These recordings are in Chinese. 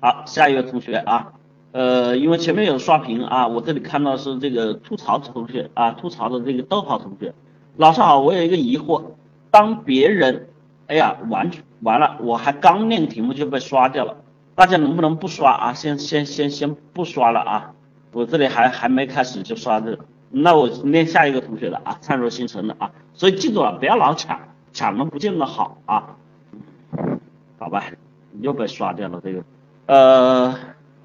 好，下一位同学啊，呃，因为前面有刷屏啊，我这里看到是这个吐槽的同学啊，吐槽的这个逗号同学，老师好，我有一个疑惑，当别人，哎呀，完完了，我还刚念题目就被刷掉了，大家能不能不刷啊？先先先先不刷了啊，我这里还还没开始就刷这个，那我念下一个同学的啊，灿若星辰的啊，所以记住了，不要老抢，抢了不见得好啊，好吧，又被刷掉了这个。呃，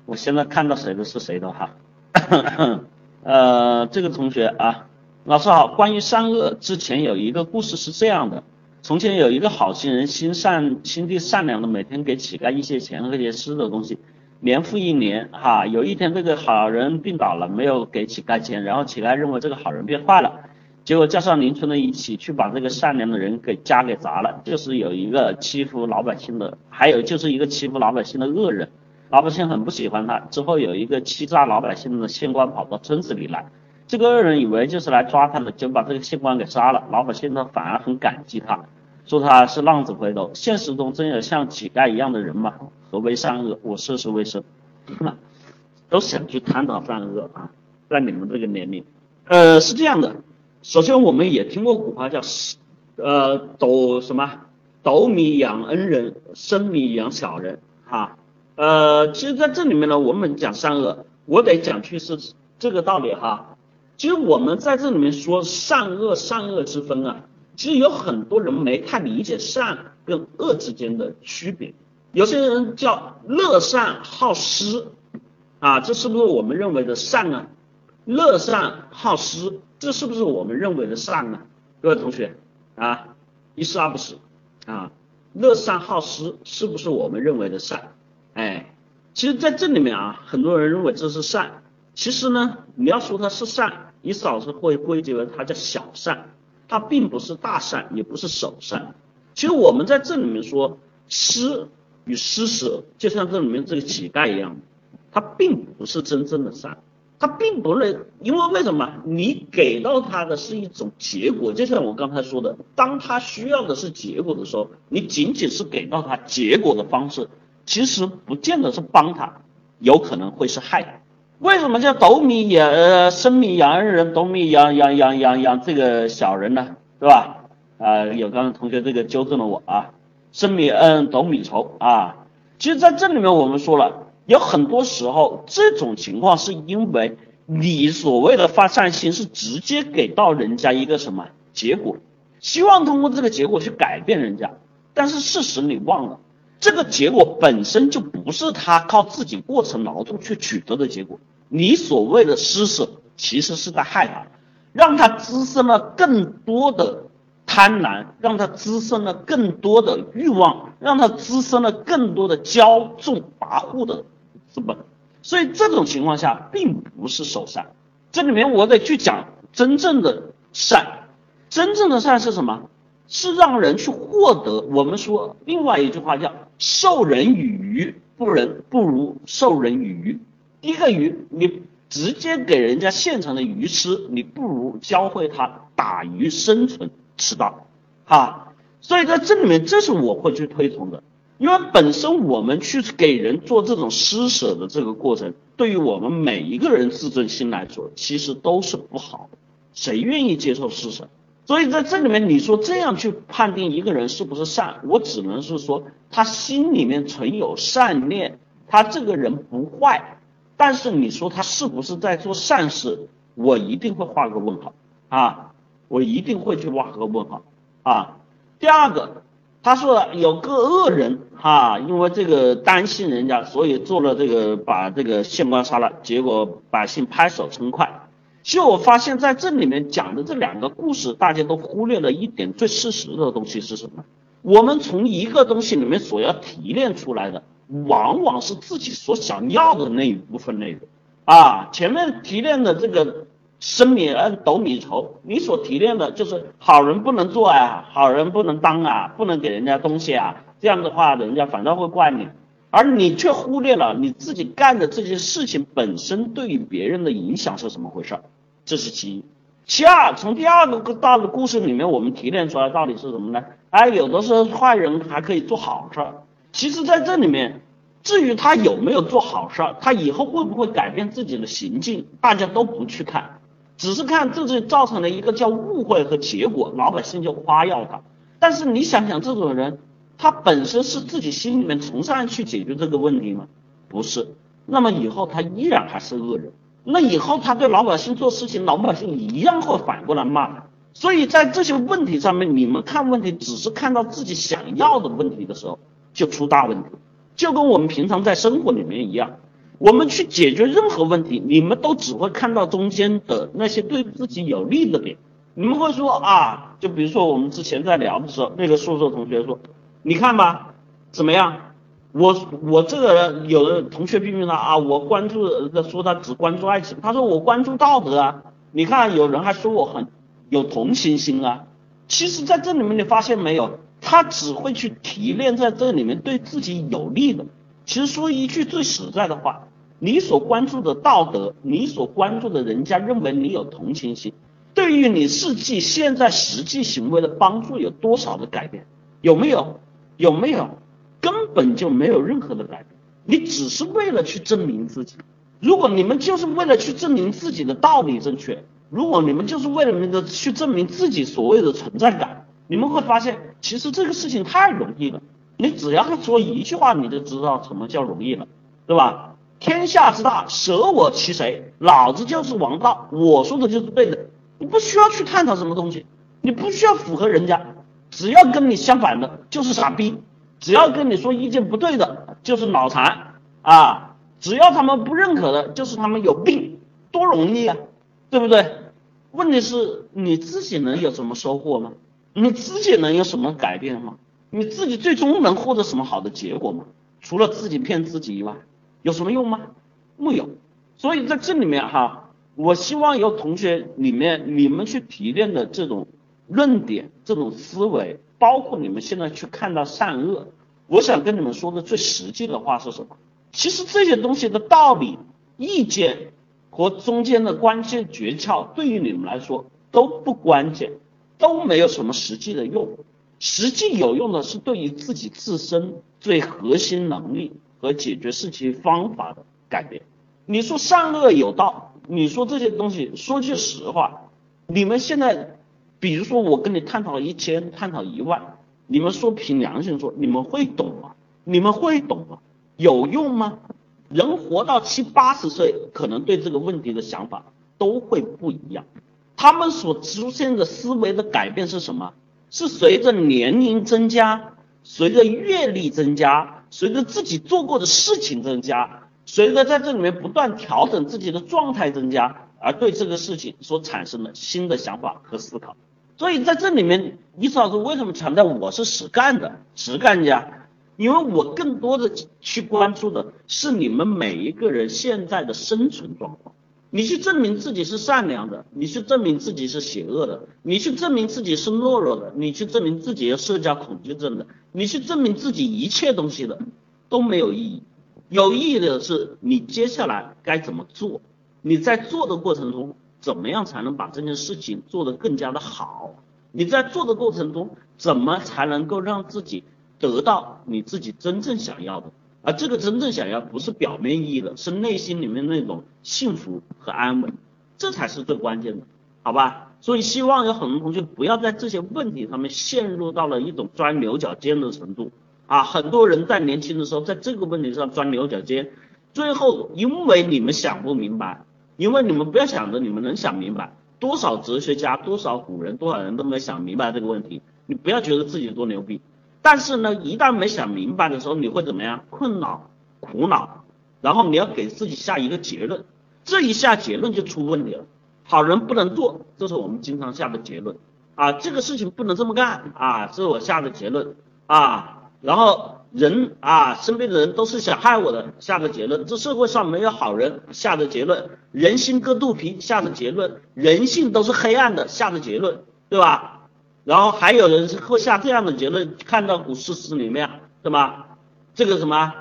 我现在看到谁的是谁的哈，呃，这个同学啊，老师好，关于善恶之前有一个故事是这样的，从前有一个好心人，心善心地善良的，每天给乞丐一些钱和一些吃的东西，年复一年哈，有一天这个好人病倒了，没有给乞丐钱，然后乞丐认为这个好人变坏了。结果叫上邻村的一起去把这个善良的人给家给砸了，就是有一个欺负老百姓的，还有就是一个欺负老百姓的恶人，老百姓很不喜欢他。之后有一个欺诈老百姓的县官跑到村子里来，这个恶人以为就是来抓他的，就把这个县官给杀了。老百姓呢反而很感激他，说他是浪子回头。现实中真有像乞丐一样的人吗？何为善恶？我涉世未深，都想去探讨善恶啊，在你们这个年龄，呃，是这样的。首先，我们也听过古话，叫“呃，斗什么斗米养恩人，升米养小人”哈。呃，其实在这里面呢，我们讲善恶，我得讲去是这个道理哈。其实我们在这里面说善恶善恶之分啊，其实有很多人没太理解善跟恶之间的区别。有些人叫乐善好施啊，这是不是我们认为的善啊？乐善好施。这是不是我们认为的善呢？各位同学啊，一是二不是啊，乐善好施是不是我们认为的善？哎，其实在这里面啊，很多人认为这是善，其实呢，你要说它是善，你老是会归结为它叫小善，它并不是大善，也不是首善。其实我们在这里面说施与施舍，就像这里面这个乞丐一样，它并不是真正的善。他并不能，因为为什么？你给到他的是一种结果，就像我刚才说的，当他需要的是结果的时候，你仅仅是给到他结果的方式，其实不见得是帮他，有可能会是害。为什么叫斗米养呃生米养恩人，斗米养养养养养这个小人呢？对吧？啊，有刚才同学这个纠正了我啊，生米恩，斗米仇啊。其实在这里面我们说了。有很多时候，这种情况是因为你所谓的发善心是直接给到人家一个什么结果，希望通过这个结果去改变人家，但是事实你忘了，这个结果本身就不是他靠自己过程劳动去取得的结果，你所谓的施舍其实是在害他，让他滋生了更多的。贪婪让他滋生了更多的欲望，让他滋生了更多的骄纵跋扈的资本，所以这种情况下并不是首善。这里面我得去讲真正的善，真正的善是什么？是让人去获得。我们说另外一句话叫“授人以鱼，不人不如授人以渔”。第一个鱼，你直接给人家现成的鱼吃，你不如教会他打鱼生存。迟到，哈，所以在这里面，这是我会去推崇的，因为本身我们去给人做这种施舍的这个过程，对于我们每一个人自尊心来说，其实都是不好。谁愿意接受施舍？所以在这里面，你说这样去判定一个人是不是善，我只能是说他心里面存有善念，他这个人不坏，但是你说他是不是在做善事，我一定会画个问号啊。我一定会去画个问号啊！第二个，他说有个恶人哈，因为这个担心人家，所以做了这个把这个县官杀了，结果百姓拍手称快。其实我发现在这里面讲的这两个故事，大家都忽略了一点最事实的东西是什么？我们从一个东西里面所要提炼出来的，往往是自己所想要的那一部分内容啊。前面提炼的这个。生米恩，斗米仇。你所提炼的就是好人不能做啊，好人不能当啊，不能给人家东西啊。这样的话，人家反倒会怪你，而你却忽略了你自己干的这些事情本身对于别人的影响是怎么回事儿。这是其一。其二，从第二个大的故事里面，我们提炼出来到底是什么呢？哎，有的时候坏人还可以做好事儿。其实，在这里面，至于他有没有做好事儿，他以后会不会改变自己的行径，大家都不去看，只是看这是造成了一个叫误会和结果，老百姓就夸耀他。但是你想想，这种人他本身是自己心里面从善去解决这个问题吗？不是。那么以后他依然还是恶人，那以后他对老百姓做事情，老百姓一样会反过来骂他。所以在这些问题上面，你们看问题只是看到自己想要的问题的时候，就出大问题。就跟我们平常在生活里面一样，我们去解决任何问题，你们都只会看到中间的那些对自己有利的点。你们会说啊，就比如说我们之前在聊的时候，那个宿舍同学说，你看吧，怎么样？我我这个人，有的同学批评他啊，我关注的说他只关注爱情，他说我关注道德啊。你看有人还说我很有同情心啊。其实在这里面你发现没有？他只会去提炼在这里面对自己有利的。其实说一句最实在的话，你所关注的道德，你所关注的人家认为你有同情心，对于你实际现在实际行为的帮助有多少的改变？有没有？有没有？根本就没有任何的改变。你只是为了去证明自己。如果你们就是为了去证明自己的道理正确，如果你们就是为了那个去证明自己所谓的存在感。你们会发现，其实这个事情太容易了。你只要说一句话，你就知道什么叫容易了，对吧？天下之大，舍我其谁？老子就是王道，我说的就是对的。你不需要去探讨什么东西，你不需要符合人家，只要跟你相反的，就是傻逼；只要跟你说意见不对的，就是脑残啊！只要他们不认可的，就是他们有病，多容易啊，对不对？问题是你自己能有什么收获吗？你自己能有什么改变吗？你自己最终能获得什么好的结果吗？除了自己骗自己以外，有什么用吗？没有。所以在这里面哈，我希望有同学里面你们去提炼的这种论点、这种思维，包括你们现在去看到善恶，我想跟你们说的最实际的话是什么？其实这些东西的道理、意见和中间的关键诀窍，对于你们来说都不关键。都没有什么实际的用，实际有用的是对于自己自身最核心能力和解决事情方法的改变。你说善恶有道，你说这些东西，说句实话，你们现在，比如说我跟你探讨了一千，探讨一万，你们说凭良心说，你们会懂吗？你们会懂吗？有用吗？人活到七八十岁，可能对这个问题的想法都会不一样。他们所出现的思维的改变是什么？是随着年龄增加，随着阅历增加，随着自己做过的事情增加，随着在这里面不断调整自己的状态增加，而对这个事情所产生的新的想法和思考。所以在这里面，李老师为什么强调我是实干的实干家？因为我更多的去关注的是你们每一个人现在的生存状况。你去证明自己是善良的，你去证明自己是邪恶的，你去证明自己是懦弱的，你去证明自己有社交恐惧症的，你去证明自己一切东西的都没有意义。有意义的是你接下来该怎么做，你在做的过程中怎么样才能把这件事情做得更加的好？你在做的过程中怎么才能够让自己得到你自己真正想要的？而这个真正想要不是表面意义的，是内心里面那种幸福和安稳，这才是最关键的，好吧？所以希望有很多同学不要在这些问题上面陷入到了一种钻牛角尖的程度啊！很多人在年轻的时候在这个问题上钻牛角尖，最后因为你们想不明白，因为你们不要想着你们能想明白，多少哲学家、多少古人、多少人都没想明白这个问题，你不要觉得自己多牛逼。但是呢，一旦没想明白的时候，你会怎么样？困扰、苦恼，然后你要给自己下一个结论，这一下结论就出问题了。好人不能做，这是我们经常下的结论啊。这个事情不能这么干啊，这是我下的结论啊。然后人啊，身边的人都是想害我的，下的结论。这社会上没有好人，下的结论。人心隔肚皮，下的结论。人性都是黑暗的，下的结论，对吧？然后还有人是会下这样的结论，看到古诗词里面，对吧？这个什么，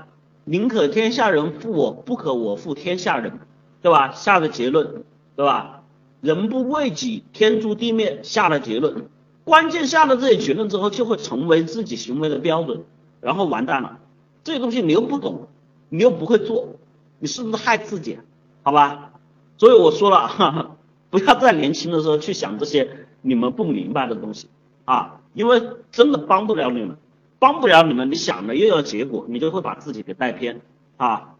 宁可天下人负我，不可我负天下人，对吧？下的结论，对吧？人不为己，天诛地灭，下的结论。关键下了这些结论之后，就会成为自己行为的标准，然后完蛋了。这些东西你又不懂，你又不会做，你是不是害自己？好吧？所以我说了，哈哈，不要在年轻的时候去想这些你们不明白的东西啊，因为真的帮不了你们，帮不了你们，你想的又要结果，你就会把自己给带偏啊。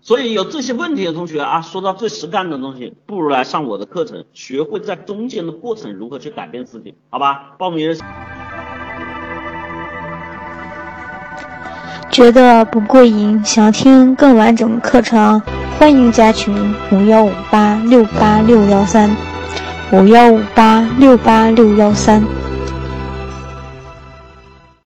所以有这些问题的同学啊，说到最实干的东西，不如来上我的课程，学会在中间的过程如何去改变自己，好吧？报名。觉得不过瘾，想听更完整的课程，欢迎加群五幺五八六八六幺三，五幺五八六八六幺三。